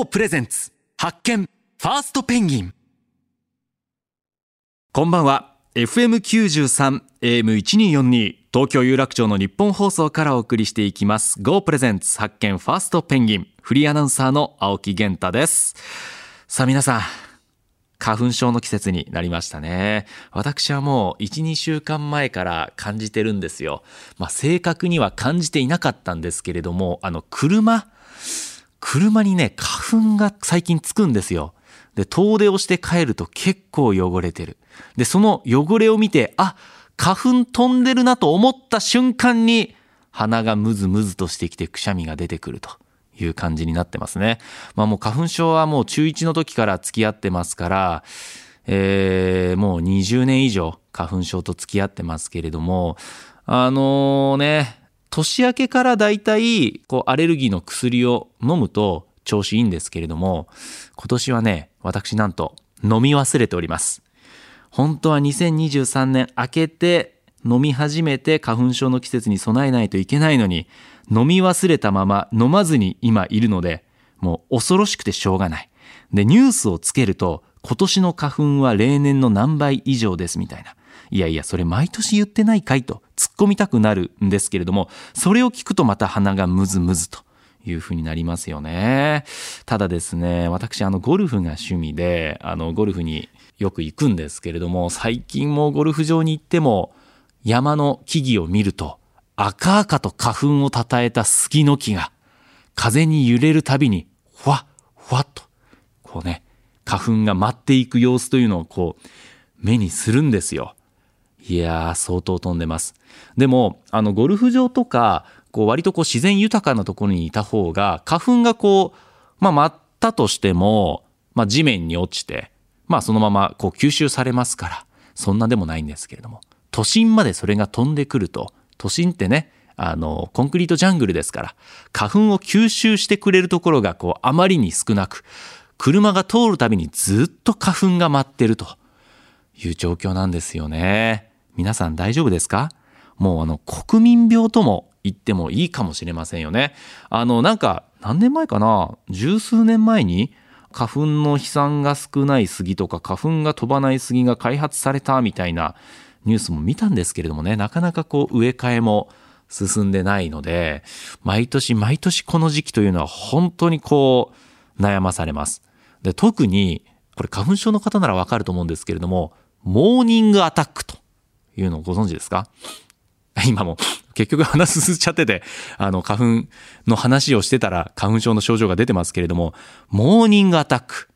GO プレゼンツ。発見。ファーストペンギン。こんばんは。FM93 AM1242 東京有楽町の日本放送からお送りしていきます。GO プレゼンツ。発見。ファーストペンギン。フリーアナウンサーの青木源太です。さあ皆さん。花粉症の季節になりましたね。私はもう12週間前から感じてるんですよ。まあ正確には感じていなかったんですけれどもあの車車にね花粉が最近つくんですよで遠出をして帰ると結構汚れてるでその汚れを見てあ花粉飛んでるなと思った瞬間に鼻がムズムズとしてきてくしゃみが出てくるという感じになってますね。まあもう花粉症はもう中1の時から付き合ってますから、えー、もう20年以上花粉症と付き合ってますけれども、あのー、ね、年明けからだいたいこうアレルギーの薬を飲むと調子いいんですけれども、今年はね、私なんと飲み忘れております。本当は2023年明けて飲み始めて花粉症の季節に備えないといけないのに、飲み忘れたまま飲まずに今いるので、もう恐ろしくてしょうがない。で、ニュースをつけると、今年の花粉は例年の何倍以上ですみたいな。いやいや、それ毎年言ってないかいと突っ込みたくなるんですけれども、それを聞くとまた鼻がムズムズと。いうふうになりますよね。ただですね、私、あの、ゴルフが趣味で、あの、ゴルフによく行くんですけれども、最近もゴルフ場に行っても、山の木々を見ると、赤々と花粉をたたえた杉の木が風に揺れるたびにふわっふわっとこうね花粉が舞っていく様子というのをこう目にするんですよ。いやー相当飛んでます。でもあのゴルフ場とかこう割とこう自然豊かなところにいた方が花粉がこうまあ舞ったとしても、まあ、地面に落ちてまあそのままこう吸収されますからそんなでもないんですけれども都心までそれが飛んでくると都心ってねあのコンクリートジャングルですから花粉を吸収してくれるところがこうあまりに少なく車が通るたびにずっと花粉が舞ってるという状況なんですよね皆さん大丈夫ですか？もうあの国民病とも言ってもいいかもしれませんよね。あのなんか何年前かな？十数年前に花粉の飛散が少ない杉とか花粉が飛ばない杉が開発されたみたいなニュースも見たんですけれどもね、なかなかこう植え替えも進んでないので、毎年毎年この時期というのは本当にこう悩まされます。で、特にこれ花粉症の方ならわかると思うんですけれども、モーニングアタックと。いうのをご存知ですか？今も。結局鼻すすっちゃってて、あの花粉の話をしてたら花粉症の症状が出てますけれども、モーニングアタック。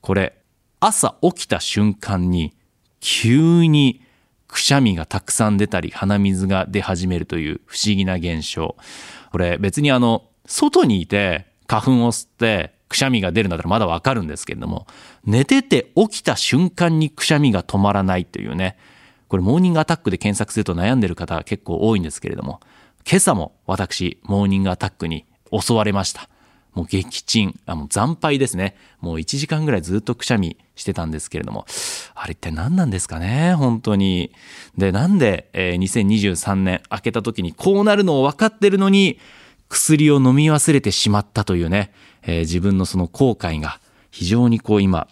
これ、朝起きた瞬間に急にくしゃみがたくさん出たり鼻水が出始めるという不思議な現象。これ別にあの外にいて花粉を吸ってくしゃみが出るんだったらまだわかるんですけれども寝てて起きた瞬間にくしゃみが止まらないというね。これモーニングアタックで検索すると悩んでる方結構多いんですけれども今朝も私モーニングアタックに襲われましたもう撃沈、あの惨敗ですね。もう1時間ぐらいずっとくしゃみしてたんですけれども、あれ一体何なんですかね、本当に。で、なんで、えー、2023年明けた時にこうなるのを分かってるのに、薬を飲み忘れてしまったというね、えー、自分のその後悔が非常にこう今、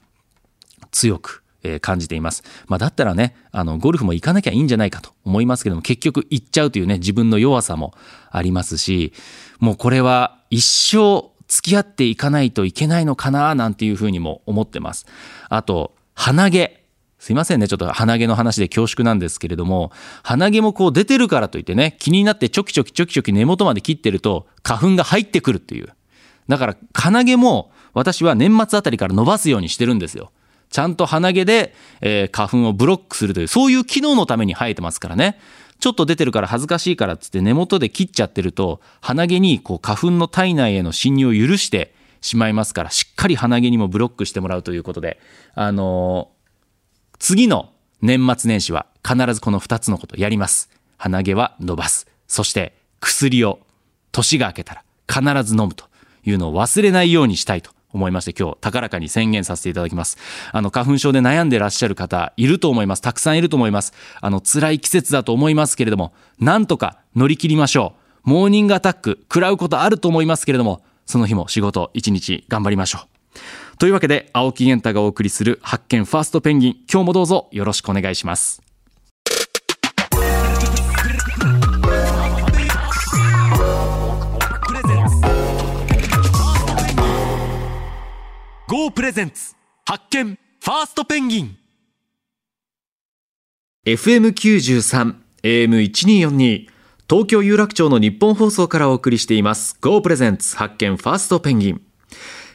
強くえ感じています。まあ、だったらね、あの、ゴルフも行かなきゃいいんじゃないかと思いますけども、結局行っちゃうというね、自分の弱さもありますし、もうこれは一生付き合っていかないといけないのかななんていうふうにも思ってます。あと、鼻毛。すいませんね。ちょっと鼻毛の話で恐縮なんですけれども、鼻毛もこう出てるからといってね、気になってちょきちょきちょきちょき根元まで切ってると花粉が入ってくるっていう。だから鼻毛も私は年末あたりから伸ばすようにしてるんですよ。ちゃんと鼻毛で、えー、花粉をブロックするという、そういう機能のために生えてますからね。ちょっと出てるから恥ずかしいからっつって根元で切っちゃってると鼻毛にこう花粉の体内への侵入を許してしまいますからしっかり鼻毛にもブロックしてもらうということであのー、次の年末年始は必ずこの2つのことやります鼻毛は伸ばすそして薬を年が明けたら必ず飲むというのを忘れないようにしたいと思いまして今日高らかに宣言させていただきます。あの花粉症で悩んでらっしゃる方いると思います。たくさんいると思います。あの辛い季節だと思いますけれどもなんとか乗り切りましょう。モーニングアタック食らうことあると思いますけれどもその日も仕事一日頑張りましょう。というわけで青木源太がお送りする発見ファーストペンギン今日もどうぞよろしくお願いします。プレゼンツ。発見。ファーストペンギン。FM93 AM1242 東京有楽町の日本放送からお送りしています。Go プレゼンツ。発見。ファーストペンギン。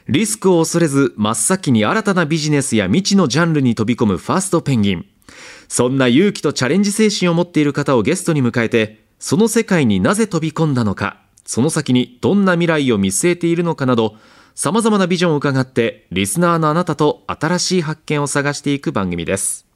リスクを恐れず真っ先に新たなビジネスや未知のジャンルに飛び込む。ファーストペンギン。そんな勇気とチャレンジ精神を持っている方をゲストに迎えてその世界になぜ飛び込んだのか。その先にどんな未来を見据えているのかなど様々なビジョンを伺ってリスナーのあなたと新しい発見を探していく番組です。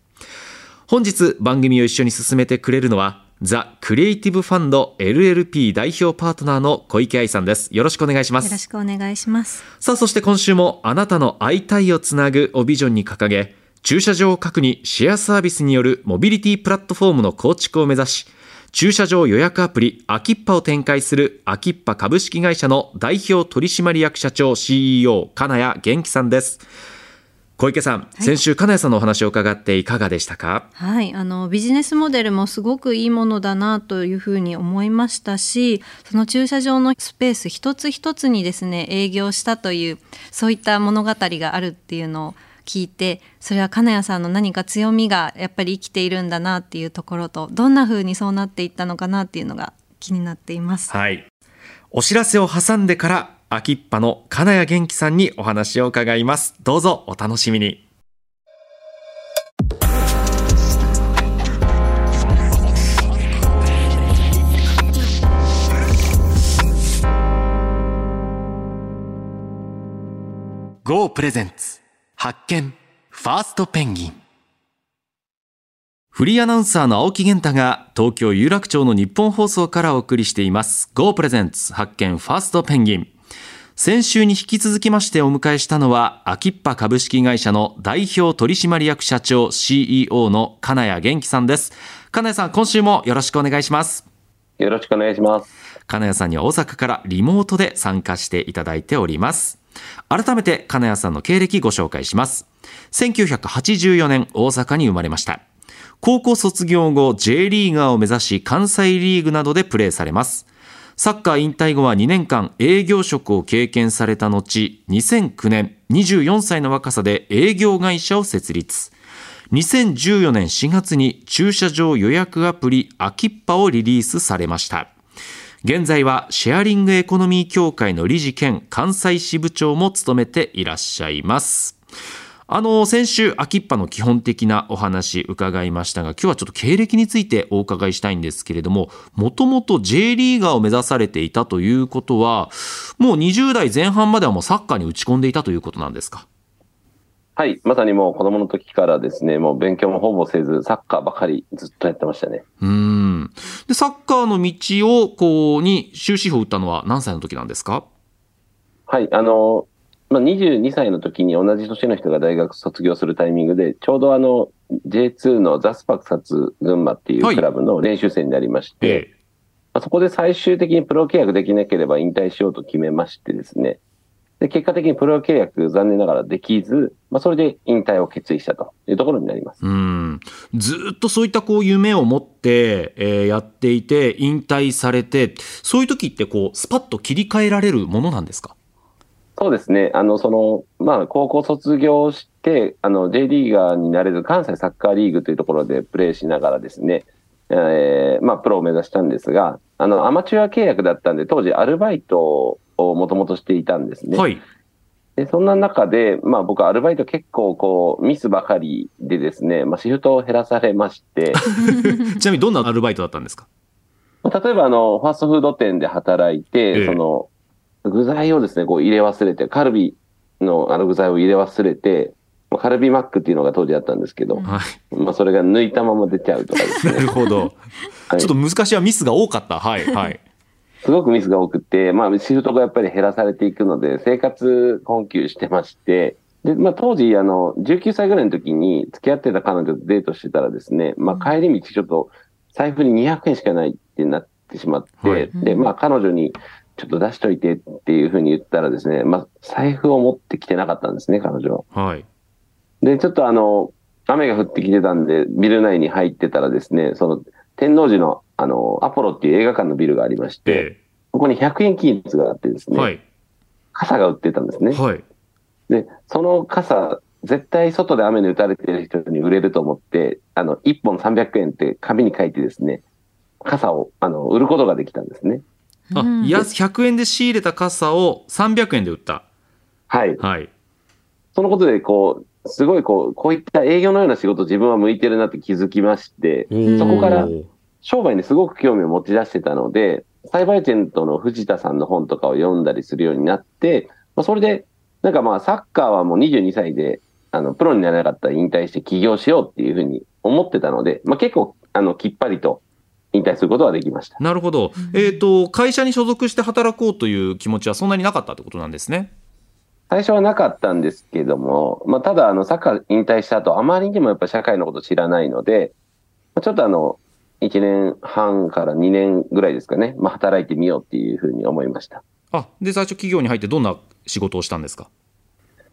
本日番組を一緒に進めてくれるのはザ・クリエイティブファンド LLP 代表パートナーの小池愛さんです。よろしくお願いします。よろしくお願いします。さあそして今週もあなたの会いたいをつなぐをビジョンに掲げ駐車場を核にシェアサービスによるモビリティプラットフォームの構築を目指し駐車場予約アプリアキッパを展開するアキッパ株式会社の代表取締役社長 CEO 金谷元気さんです。小池さん、はい、先週金谷さんのお話を伺っていかがでしたか？はいあのビジネスモデルもすごくいいものだなというふうに思いましたしその駐車場のスペース一つ一つにですね営業したというそういった物語があるっていうのを聞いてそれは金谷さんの何か強みがやっぱり生きているんだなっていうところとどんな風にそうなっていったのかなっていうのが気になっています。はい。お知らせを挟んでから秋っぱの金谷元気さんにお話を伺います。どうぞお楽しみに。ゴープレゼンツ発見。ファーストペンギン。フリーアナウンサーの青木源太が東京有楽町の日本放送からお送りしています。Go プレゼンツ発見。ファーストペンギン。先週に引き続きましてお迎えしたのはアキッパ株式会社の代表取締役社長 CEO の金谷元気さんです。金谷さん今週もよろしくお願いします。よろしくお願いします。金谷さんには大阪からリモートで参加していただいております改めて金谷さんの経歴ご紹介します。1984年大阪に生まれました。高校卒業後 J リーガーを目指し関西リーグなどでプレーされます。サッカー引退後は2年間営業職を経験された後2009年24歳の若さで営業会社を設立。2014年4月に駐車場予約アプリアキッパをリリースされました。現在はシェアリングエコノミー協会の理事兼関西支部長も務めていらっしゃいます。あの先週秋っぱの基本的なお話伺いましたが今日はちょっと経歴についてお伺いしたいんですけれどももともと J リーガーを目指されていたということはもう20代前半まではもうサッカーに打ち込んでいたということなんですか？はい、まさにもう子供の時からですね、もう勉強もほぼせず、サッカーばかりずっとやってましたね。うん。で、サッカーの道を、こう、に終止符を打ったのは何歳の時なんですか？はい、あの、まあ、22歳の時に同じ年の人が大学卒業するタイミングで、ちょうどあの、J2 のザスパクサツ群馬っていうクラブの練習生になりまして、はいまあ、そこで最終的にプロ契約できなければ引退しようと決めましてですね、で、結果的にプロ契約残念ながらできず、まあ、それで引退を決意したというところになります。うん。ずっとそういったこう夢を持って、えー、やっていて、引退されて、そういう時ってこう、スパッと切り替えられるものなんですか？そうですね。あの、その、まあ、高校卒業して、あの、J リーガーになれる関西サッカーリーグというところでプレーしながらですね、えー、まあ、プロを目指したんですが、あの、アマチュア契約だったんで、当時アルバイトをもともとしていたんですね。はい。で、そんな中で、まあ僕アルバイト結構こう、ミスばかりでですね、まあシフトを減らされまして。ちなみにどんなアルバイトだったんですか？例えばあの、ファーストフード店で働いて、ええ、その、具材をですね、こう入れ忘れて、カルビのあの具材を入れ忘れて、カルビマックっていうのが当時あったんですけど、はい、まあそれが抜いたまま出ちゃうとかですね。なるほど。はい、ちょっと難しいはミスが多かった。はい、はい。すごくミスが多くて、まあシフトがやっぱり減らされていくので、生活困窮してまして、で、まあ当時、あの、19歳ぐらいの時に付き合ってた彼女とデートしてたらですね、まあ帰り道ちょっと財布に200円しかないってなってしまって、はい、で、まあ彼女に、ちょっと出しといてっていうふうに言ったらですね、まあ、財布を持ってきてなかったんですね、彼女。はい。で、ちょっとあの、雨が降ってきてたんで、ビル内に入ってたらですね、その、天王寺の、あの、アポロっていう映画館のビルがありまして、えここに100円均一があってですね、えはい。傘が売ってたんですね。はい。で、その傘、絶対外で雨に打たれてる人に売れると思って、あの、1本300円って紙に書いてですね、傘を、あの、売ることができたんですね。あ、うんいや、100円で仕入れた傘を300円で売った。はい。はい。そのことで、こう、すごいこう、こういった営業のような仕事自分は向いてるなって気づきまして、そこから商売にすごく興味を持ち出してたので、サイバーエージェントの藤田さんの本とかを読んだりするようになって、まあ、それで、なんかまあ、サッカーはもう22歳で、あの、プロになれなかったら引退して起業しようっていうふうに思ってたので、まあ結構、あの、きっぱりと引退することができました。なるほど。えっ、と、会社に所属して働こうという気持ちはそんなになかったってことなんですね。最初はなかったんですけども、まあ、ただ、あの、サッカー引退した後、あまりにもやっぱ社会のこと知らないので、まあちょっとあの、1年半から2年ぐらいですかね、まあ、働いてみようっていうふうに思いました。あ、で、最初企業に入ってどんな仕事をしたんですか？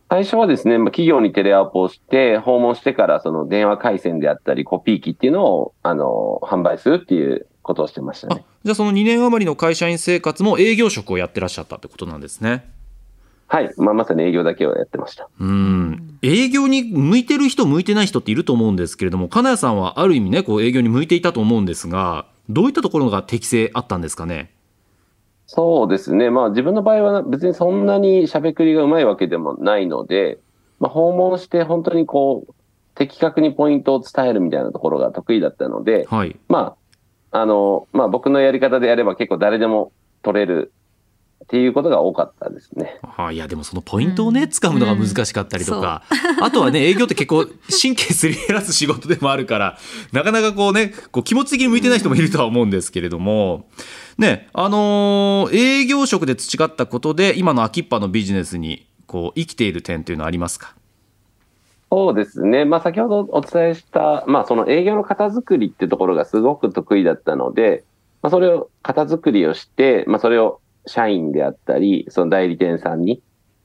最初はですね、まあ、企業にテレアポをして、訪問してから、その電話回線であったり、コピー機っていうのを、あの、販売するっていうことをしてましたあね。じゃあその2年余りの会社員生活も営業職をやってらっしゃったってことなんですね。はい。まあ、まさに営業だけをやってました。うん。営業に向いてる人、向いてない人っていると思うんですけれども、金谷さんはある意味ね、こう営業に向いていたと思うんですが、どういったところが適性あったんですかね？そうですね。まあ自分の場合は別にそんなに喋くりがうまいわけでもないので、まあ訪問して本当にこう、的確にポイントを伝えるみたいなところが得意だったので、はい。まあ、あの、まあ僕のやり方でやれば結構誰でも取れるっていうことが多かったですね。あいやでもそのポイントをね、掴むのが難しかったりとうん。か、あとはね営業って結構神経すり減らす仕事でもあるからなかなかこうねこう気持ち的に向いてない人もいるとは思うんですけれども。ねあのー営業職で培ったことで今の秋っぱのビジネスにこう生きている点というのはありますか？そうですね。まあ先ほどお伝えした、まあその営業の型作りってところがすごく得意だったので、まあそれを型作りをして、まあそれを社員であったり、その代理店さんに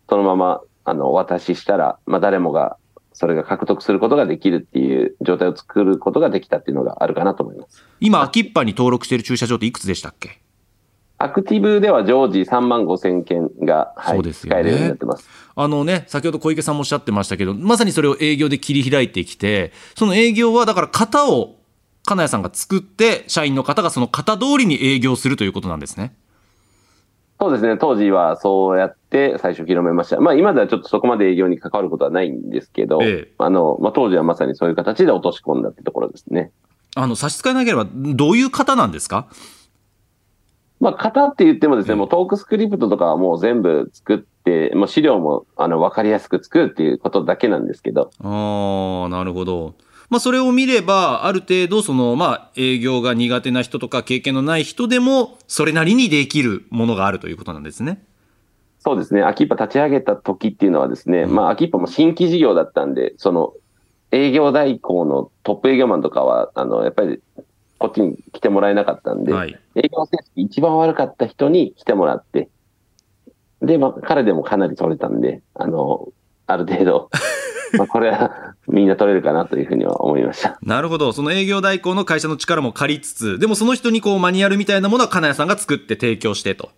そのままあのお渡ししたら、まあ誰もがそれが獲得することができるっていう状態を作ることができたっていうのがあるかなと思います。今秋っぱに登録している駐車場っていくつでしたっけ？アクティブでは常時3万5千件が、はいそうですよね使えるようになってます。あのね、先ほど小池さんもおっしゃってましたけど、まさにそれを営業で切り開いてきて、その営業はだから型を金谷さんが作って、社員の方がその型通りに営業するということなんですね。そうですね。当時はそうやって最初広めました。まあ今ではちょっとそこまで営業に関わることはないんですけど、ええあの、まあ当時はまさにそういう形で落とし込んだってところですね。あの、差し支えなければ、どういう型なんですか？まあ型って言ってもですね、ええもうトークスクリプトとかはもう全部作って、もう資料もあの分かりやすく作るっていうことだけなんですけど、ああ、なるほど。まあ、それを見れば、ある程度、その、まあ、営業が苦手な人とか経験のない人でも、それなりにできるものがあるということなんですね。そうですね、アキッパ立ち上げた時っていうのはですね、うんまあアキッパも新規事業だったんで、その営業代行のトップ営業マンとかは、あの、やっぱりこっちに来てもらえなかったんで、はい。営業成績一番悪かった人に来てもらって、で、まあ、彼でもかなり取れたんで、あの、ある程度、まあ、これはみんな取れるかなというふうには思いました。なるほど。その営業代行の会社の力も借りつつ、でもその人にこうマニュアルみたいなものは金谷さんが作って提供してと。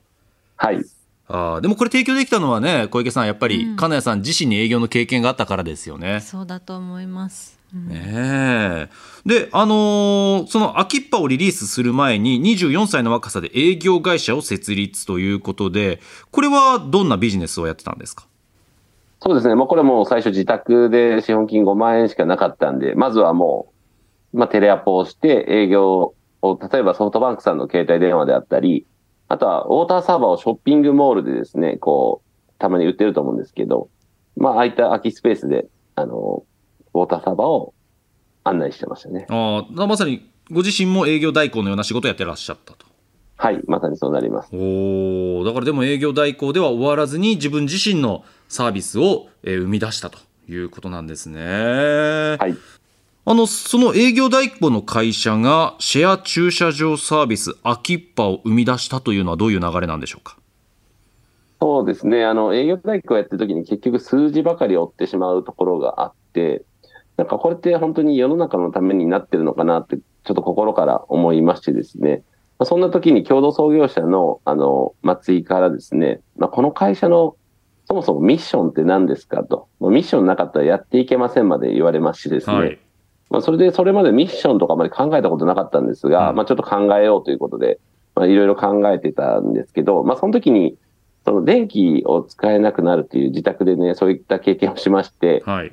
はい。あーでもこれ提供できたのはね、小池さん、やっぱりうん金谷さん自身に営業の経験があったからですよね。そうだと思います。うんねえ。で、あのーその秋っぱをリリースする前に24歳の若さで営業会社を設立ということで、これはどんなビジネスをやってたんですか？そうですね。もうこれもう最初自宅で資本金5万円しかなかったんで、まずはもう、まあ、テレアポをして営業を、例えばソフトバンクさんの携帯電話であったり、あとはウォーターサーバーをショッピングモールでですね、こう、たまに売ってると思うんですけど、まあ、空いた空きスペースで、あの、ウォーターサーバーを案内してましたね。あーまさにご自身も営業代行のような仕事をやってらっしゃったと。はい、まさにそうなります。おおだからでも営業代行では終わらずに自分自身のサービスを、えー生み出したということなんですね。はい。あのその営業代行の会社がシェア駐車場サービスアキッパを生み出したというのはどういう流れなんでしょうか？そうですね。あの、営業代行をやってる時に結局数字ばかり追ってしまうところがあって、なんかこれって本当に世の中のためになってるのかなって、ちょっと心から思いましてですね。まあ、そんな時に共同創業者の、あの、松井からですね、まあ、この会社のそもそもミッションって何ですかと。ミッションなかったらやっていけませんまで言われますしですね。はい、まあ、それで、それまでミッションとかまで考えたことなかったんですが、うん、まあ、ちょっと考えようということで、まあ、いろいろ考えてたんですけど、まあ、その時に、その電気を使えなくなるという自宅でね、そういった経験をしまして、はい、まあ、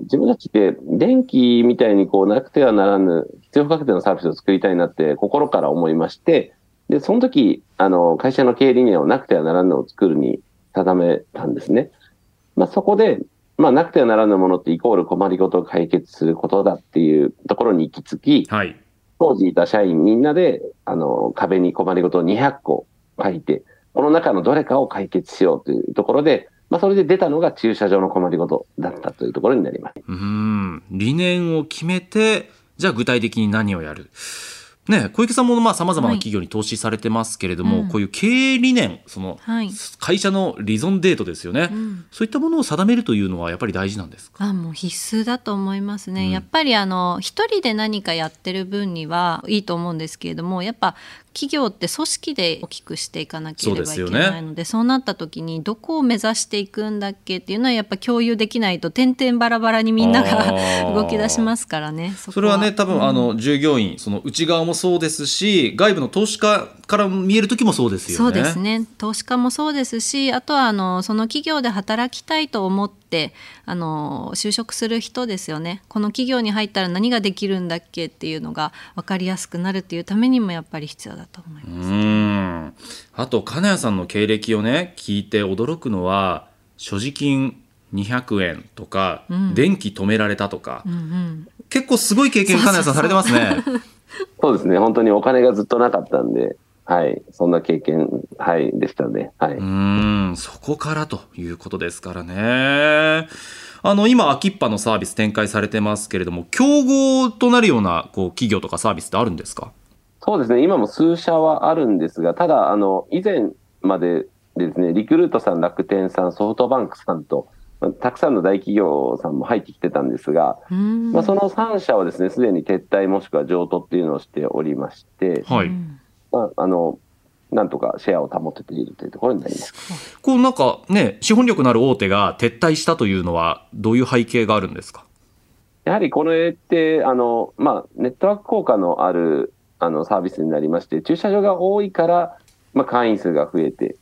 自分たちって電気みたいにこうなくてはならぬ必要不可欠なサービスを作りたいなって心から思いまして、で、その時、あの、会社の経営理念をなくてはならぬを作るに定めたんですね。まあ、そこで、まあ、なくてはならぬものってイコール困りごとを解決することだっていうところに行き着き、はい、当時いた社員みんなで、あの、壁に困りごとを200個書いて、この中のどれかを解決しようというところで、まあ、それで出たのが駐車場の困りごとだったというところになります。うん。理念を決めて、じゃあ具体的に何をやる？ね、小池さんもさまざ、まな企業に投資されてますけれども、はいうん、こういう経営理念その、はい、会社のリゾンデートですよね、うん、そういったものを定めるというのはやっぱり大事なんですか？あもう必須だと思いますね、うん、やっぱりあの一人で何かやってる分にはいいと思うんですけれどもやっぱ企業って組織で大きくしていかなければいけないので、ね、そうなった時にどこを目指していくんだっけっていうのはやっぱ共有できないと点々バラバラにみんなが 動き出しますからねそれはね多分、うん、あの従業員その内側もそうですし外部の投資家から見える時もそうですよね。そうですね。投資家もそうですしあとはあのその企業で働きたいと思ってあの就職する人ですよね。この企業に入ったら何ができるんだっけっていうのが分かりやすくなるっていうためにもやっぱり必要だと思います。うん。あと金谷さんの経歴をね聞いて驚くのは所持金200円とか、うん、電気止められたとか、うんうん、結構すごい経験金谷さんされてますね。そうですね。本当にお金がずっとなかったんではい、そんな経験、はい、でしたね。はい。うん、そこからということですからね。あの、今、アキッパのサービス展開されてますけれども、競合となるような、こう、企業とかサービスってあるんですか？そうですね、今も数社はあるんですが、ただ、あの、以前までですね、リクルートさん、楽天さん、ソフトバンクさんと、たくさんの大企業さんも入ってきてたんですが、まあ、その3社はですね、すでに撤退もしくは譲渡っていうのをしておりまして、はい。まあ、あの、なんとかシェアを保てているというところになります。こうなんかね、資本力のある大手が撤退したというのは、どういう背景があるんですか？やはりこれって、あの、まあ、ネットワーク効果のあるあのサービスになりまして、駐車場が多いから、まあ、会員数が増えて、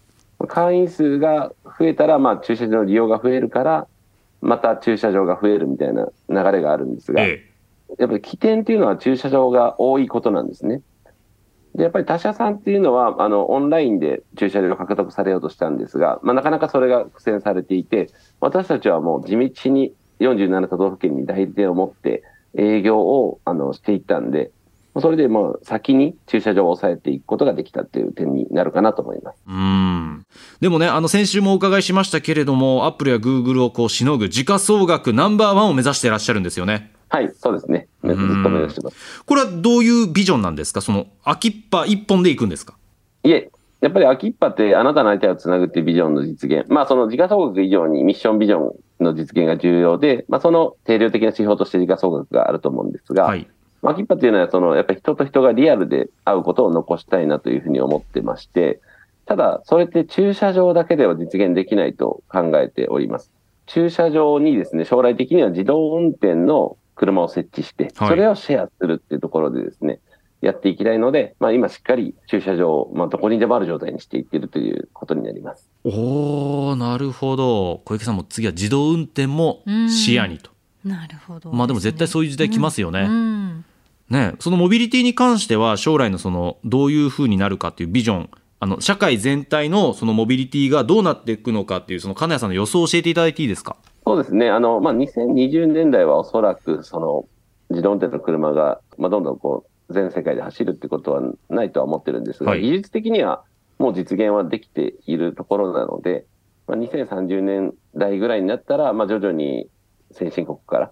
会員数が増えたら、まあ、駐車場の利用が増えるから、また駐車場が増えるみたいな流れがあるんですが、ええ、やっぱり起点っていうのは駐車場が多いことなんですね。で、やっぱり他社さんっていうのは、あの、オンラインで駐車場を獲得されようとしたんですが、まあ、なかなかそれが苦戦されていて、私たちはもう地道に47都道府県に代理店を持って営業を、あの、していったんで、それでもう先に駐車場を抑えていくことができたっていう点になるかなと思います。うん。でもね、あの先週もお伺いしましたけれども、アップルやグーグルをこうしのぐ時価総額ナンバーワンを目指していらっしゃるんですよね。はい、そうですね。ずっと目指してます。これはどういうビジョンなんですか？その、秋っぱ一本でいくんですか？いえ、やっぱり秋っぱってあなたの相手をつなぐっていうビジョンの実現。まあその時価総額以上にミッションビジョンの実現が重要で、まあその定量的な指標として時価総額があると思うんですが、はい。秋っぱっていうのはその、やっぱり人と人がリアルで会うことを残したいなというふうに思ってまして、ただ、それって駐車場だけでは実現できないと考えております。駐車場にですね、将来的には自動運転の車を設置して、それをシェアするっていうところでですね、やっていきたいので、まあ、今しっかり駐車場を、まあ、どこにでもある状態にしていってるということになります。おなるほど。小池さんも次は自動運転も視野にと。なるほど、まあでも絶対そういう時代来ますよね。うんうんね、そのモビリティに関しては将来のそのどういうふうになるかっていうビジョンあの社会全体のそのモビリティがどうなっていくのかっていうその金谷さんの予想を教えていただいていいですか？そうですね。あの、まあ、2020年代はおそらく、その、自動運転の車が、まあ、どんどんこう、全世界で走るってことはないとは思ってるんですが、はい、技術的にはもう実現はできているところなので、まあ、2030年代ぐらいになったら、まあ、徐々に先進国から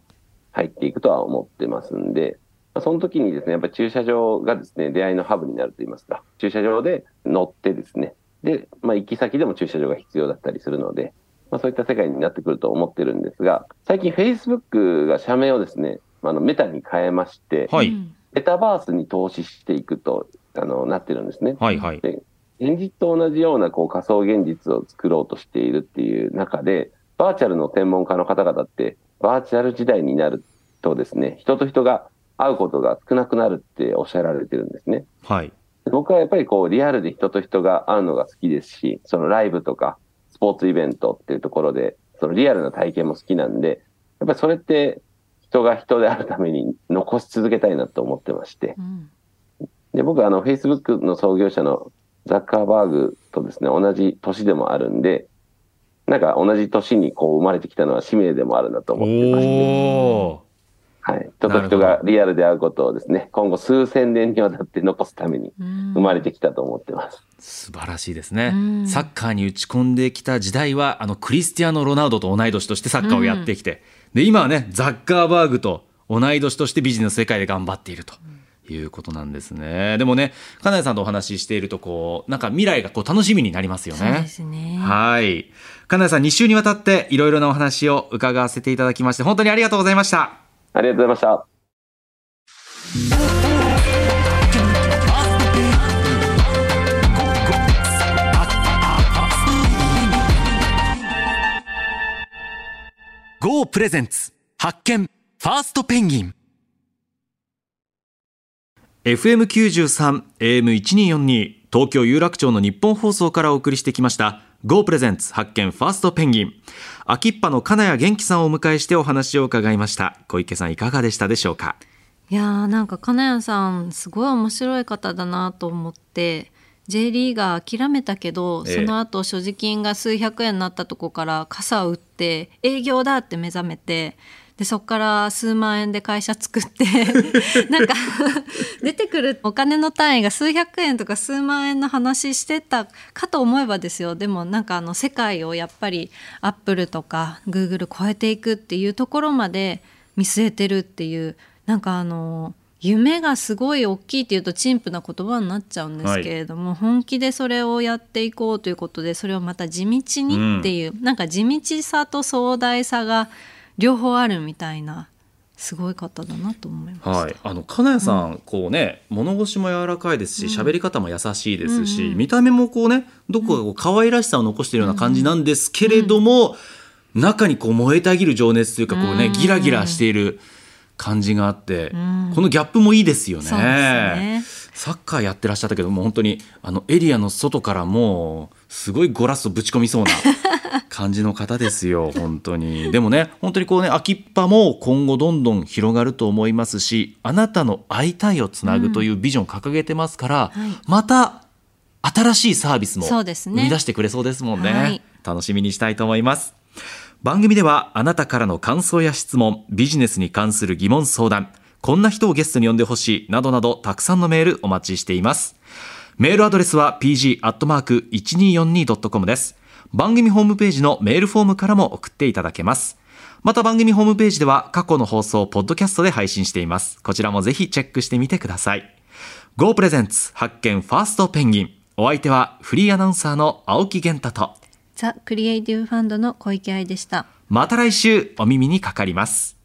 入っていくとは思ってますんで、まあ、その時にですね、やっぱり駐車場がですね、出会いのハブになるといいますか、駐車場で乗ってですね、で、まあ、行き先でも駐車場が必要だったりするので、まあ、そういった世界になってくると思ってるんですが、最近 Facebook が社名をですね、あのメタに変えまして、はい、うんメタバースに投資していくとあのなってるんですね。はいはいで現実と同じようなこう仮想現実を作ろうとしているっていう中で、バーチャルの専門家の方々って、バーチャル時代になるとですね、人と人が会うことが少なくなるっておっしゃられてるんですね。はいで僕はやっぱりこうリアルで人と人が会うのが好きですし、そのライブとかスポーツイベントっていうところで、そのリアルな体験も好きなんで、やっぱりそれって人が人であるために残し続けたいなと思ってまして、うん。で僕はあの Facebook の創業者のザッカーバーグとですね、同じ年でもあるんで、なんか同じ年にこう生まれてきたのは使命でもあるなと思ってまして、と人がリアルで会うことをですね、今後数千年にわたって残すためにうん生まれてきたと思ってます。素晴らしいですね、うんサッカーに打ち込んできた時代はあのクリスティアーノ・ロナウドと同い年としてサッカーをやってきて、で今はねザッカーバーグと同い年としてビジネス世界で頑張っていると。いうことなんですね。でもね、金谷さんとお話ししていると、こう、なんか未来がこう楽しみになりますよね。ね。はい。金谷さん、2週にわたっていろいろなお話を伺わせていただきまして、本当にありがとうございました。ありがとうございました。GO プレゼンツ発見ファーストペンギン FM93 AM1242 東京有楽町の日本放送からお送りしてきました GO プレゼンツ発見ファーストペンギン秋っぱの金谷元気さんをお迎えしてお話を伺いました。小池さんいかがでしたでしょうか？いやーなんか金谷さんすごい面白い方だなと思って J リーガー諦めたけど、ええ。その後所持金が数百円になったとこから傘を売って営業だって目覚めてでそこから数万円で会社作って なんか出てくるお金の単位が数百円とか数万円の話してたかと思えばですよ。でもなんかあの世界をやっぱりアップルとかグーグル超えていくっていうところまで見据えてるっていうなんかあの夢がすごい大きいっていうと陳腐な言葉になっちゃうんですけれども、本気でそれをやっていこうということでそれをまた地道にっていう、なんか地道さと壮大さが両方あるみたいなすごい方だなと思いました。はい、あの金谷さん、こうね物腰も柔らかいですし喋り方も優しいですし、うん。うん見た目もこうねどこかこう可愛らしさを残しているような感じなんですけれども、中にこう燃えたぎる情熱というかこうね、うん。ギラギラしている感じがあって、ん。このギャップもいいですよね。ね。サッカーやってらっしゃったけども本当にあのエリアの外からもうすごいゴラスをぶち込みそうな感じの方ですよ 本当に。でもね本当にこうね秋っぱも今後どんどん広がると思いますしあなたの会いたいをつなぐというビジョンを掲げてますから、はい。また新しいサービスもそうですね。生み出してくれそうですもんね。はい。楽しみにしたいと思います。番組ではあなたからの感想や質問ビジネスに関する疑問相談こんな人をゲストに呼んでほしいなどなどたくさんのメールお待ちしています。メールアドレスは pg.1242.com です番組ホームページのメールフォームからも送っていただけます。また番組ホームページでは過去の放送をポッドキャストで配信しています。こちらもぜひチェックしてみてください。Go プレゼンツ発見ファーストペンギン。お相手はフリーアナウンサーの青木源太と。ザ・クリエイティブファンドの小池愛でした。また来週お耳にかかります